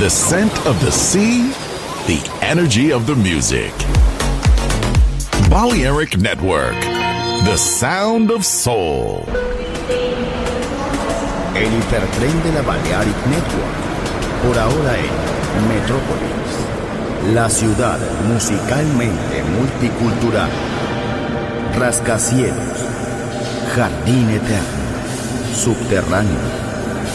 The scent of the sea, the energy of the music. Balearic Network, the sound of soul. El hipertren de la Balearic Network, por ahora en Metrópolis, la ciudad musicalmente multicultural, rascacielos, jardín eterno, subterráneo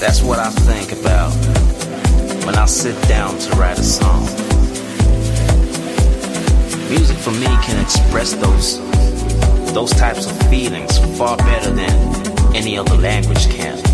That's what I think about when I sit down to write a song. Music for me can express those those types of feelings far better than any other language can.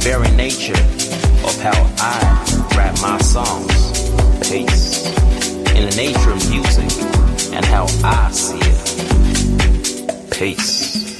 Very nature of how I rap my songs. Peace. In the nature of music and how I see it. Peace.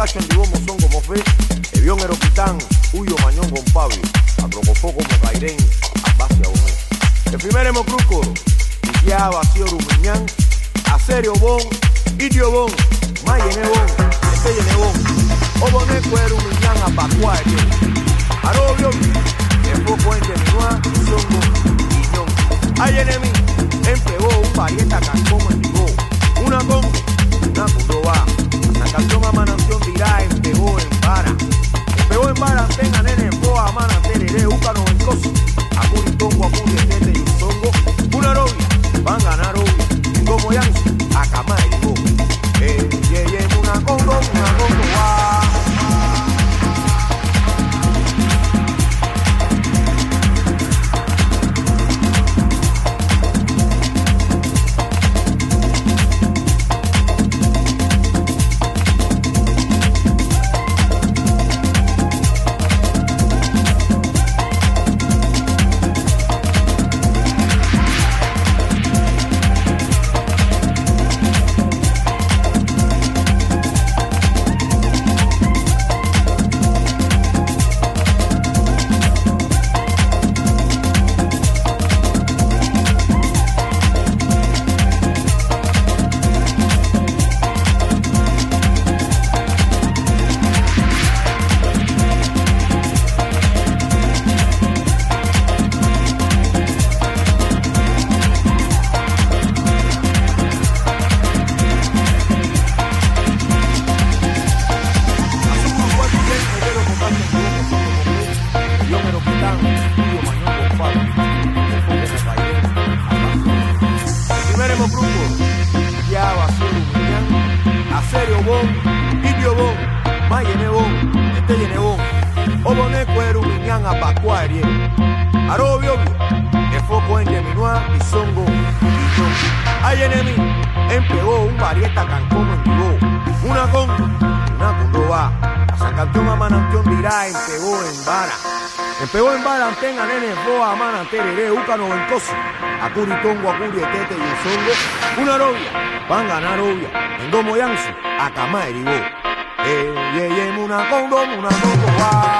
Eriero, Potasio, Andibomo, Songo, Mofé, Evión, Eroquitán, Huyo, Mañón, Gompabio, Atrocofoco, Mocairén, Abacia, Omé. El primer Hemocruco, Iquia, Vacío, Rumiñán, Acerio, Bon, Idio, Bon, Mayene, Bon, Esteyene, Bon, Oboné, Cuero, Rumiñán, Apacuá, Arobio, Enfoco, Entenua, Songo, Guiñón. Hay enemigo, empegó un parieta, Cancoma, Endigó, una con, La canción a mananción dirá, en en vara, tenga nene, poa, mana, en coso. Tete. Una van ganar obvio. En como ya. Eh, una congo, una congo, va. Tereré, úcano, vencoso. Acuri, tongo, acuri, tete y un songo. Una novia, van a ganar obvia. En domo yansu, a cama erigó. Eh, ye, una con, domo, una con, va.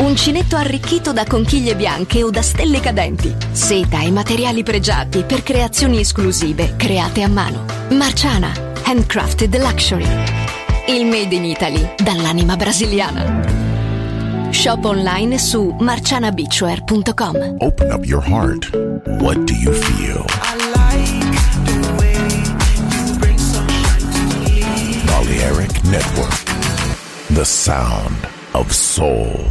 Uncinetto arricchito da conchiglie bianche o da stelle cadenti. Seta e materiali pregiati per creazioni esclusive create a mano. Marciana, handcrafted luxury. Il made in Italy dall'anima brasiliana. Shop online su marcianabeachwear.com. Open up your heart. What do you feel? Balearic Network. The sound of soul.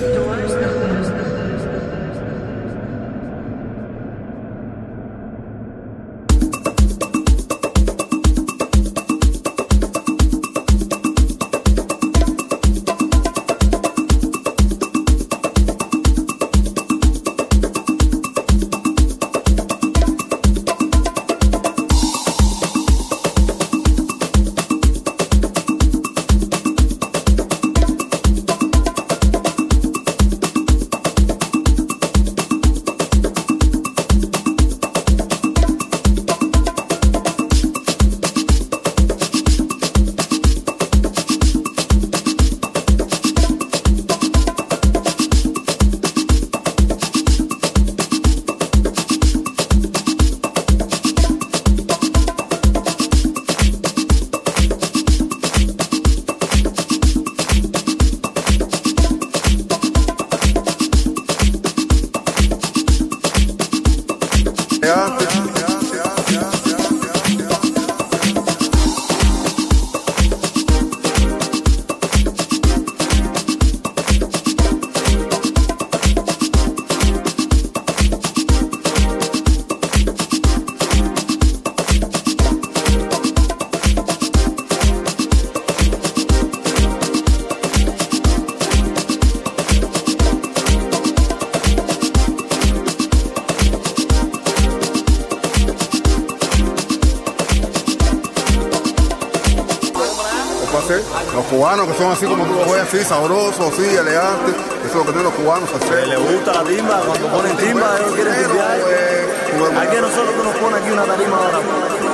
Así sabrosos, así elegantes, eso es lo que tienen los cubanos hacer. Le gusta la timba, cuando ponen timba, ellos quieren timbear. Aquí nosotros que nos pone aquí una tarima ahora.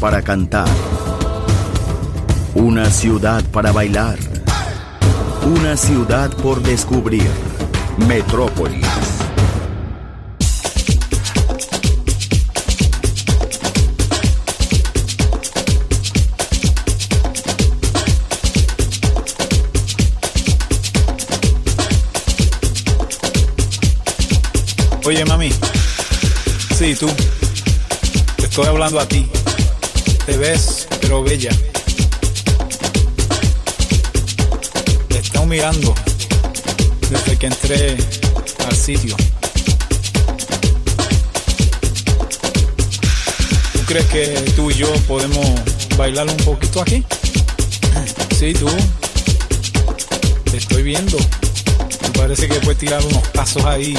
Para cantar, una ciudad para bailar, una ciudad por descubrir, Metrópolis. Oye, mami. Sí, tú. Estoy hablando a ti. Te ves, pero bella. Te están mirando desde que entré al sitio. ¿Tú crees que tú y yo podemos bailar un poquito aquí? Sí, tú. Te estoy viendo. Me parece que puedes tirar unos pasos ahí.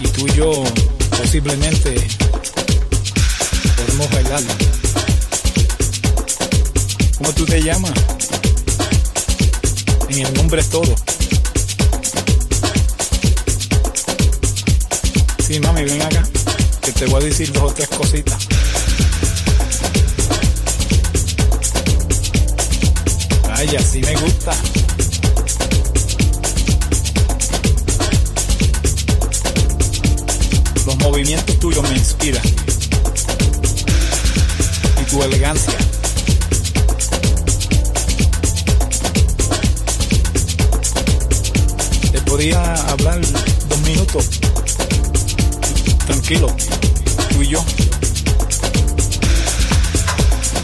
Y tú y yo posiblemente podemos bailar. ¿Cómo tú te llamas? En el nombre es todo. Sí, mami, ven acá, que te voy a decir dos o tres cositas. Ay, así me gusta. Los movimientos tuyos me inspiran. Y tu elegancia. Podría hablar dos minutos. Tranquilo, tú y yo.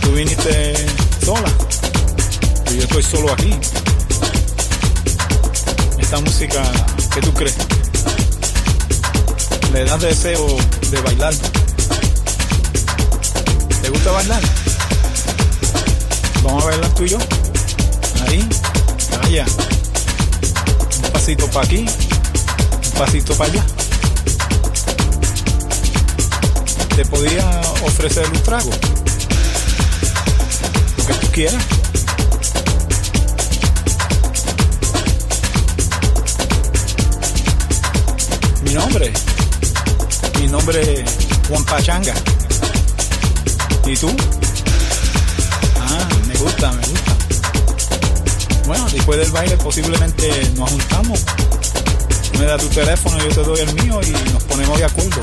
Tú viniste sola. Y yo estoy solo aquí. Esta música, ¿qué tú crees? Le das deseo de bailar. ¿Te gusta bailar? Vamos a bailar tú y yo. Ahí, allá pasito para aquí, un pasito para allá. Te podía ofrecer un trago. Lo que tú quieras. Mi nombre. Mi nombre es Juan Pachanga. ¿Y tú? Ah, me gusta, me gusta. Bueno, después del baile posiblemente nos juntamos. me da tu teléfono, yo te doy el mío y nos ponemos de acuerdo.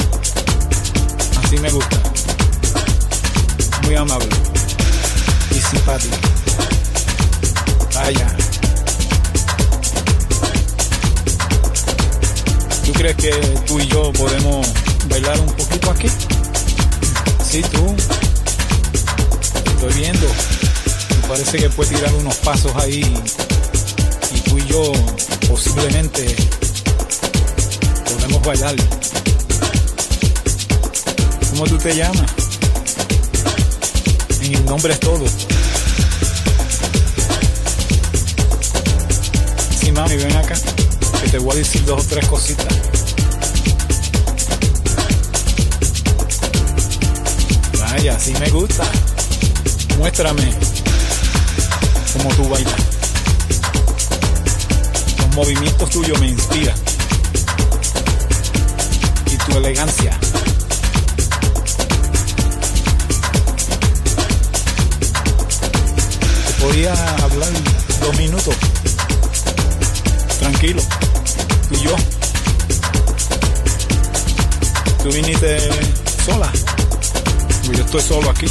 Así me gusta. Muy amable y simpático. Vaya. ¿Tú crees que tú y yo podemos bailar un poquito aquí? Sí, tú. Estoy viendo parece que puede tirar unos pasos ahí y tú y yo posiblemente podemos bailar. ¿Cómo tú te llamas? En el nombre es todo. Sí, mami, ven acá, que te voy a decir dos o tres cositas. Vaya, sí me gusta. Muéstrame como tú bailas. Los movimientos tuyos me inspiran. Y tu elegancia. Te podía hablar dos minutos. Tranquilo. Tú y yo. Tú viniste sola. Yo estoy solo aquí.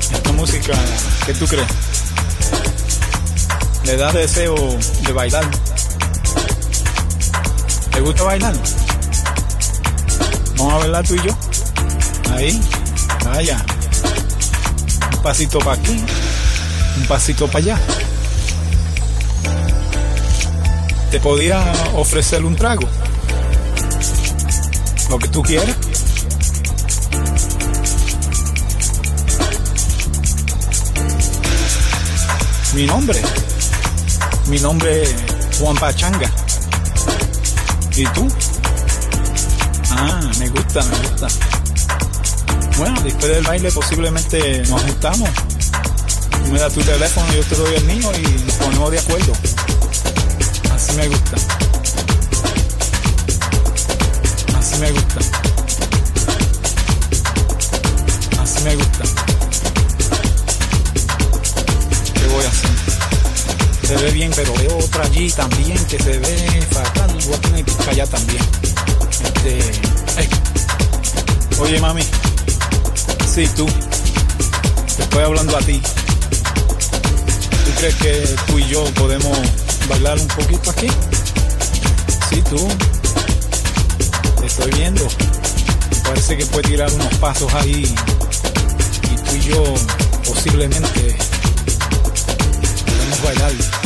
Esta música ¿Qué tú crees? le da deseo de bailar. ¿Te gusta bailar? Vamos a bailar tú y yo. Ahí, vaya. Un pasito para aquí, un pasito para allá. Te podía ofrecer un trago. Lo que tú quieras. Mi nombre. Mi nombre es Juan Pachanga. ¿Y tú? Ah, me gusta, me gusta. Bueno, después del baile posiblemente nos juntamos. Me das tu teléfono, yo te doy el mío y ponemos de acuerdo. Así me gusta. Así me gusta. Así me gusta. Ve bien, pero veo otra allí también que se ve fatal. Tener que allá también. Este. Oye, mami. Sí, tú. Te estoy hablando a ti. ¿Tú crees que tú y yo podemos bailar un poquito aquí? Sí, tú. Te estoy viendo. Parece que puede tirar unos pasos ahí. Y tú y yo posiblemente podemos bailar.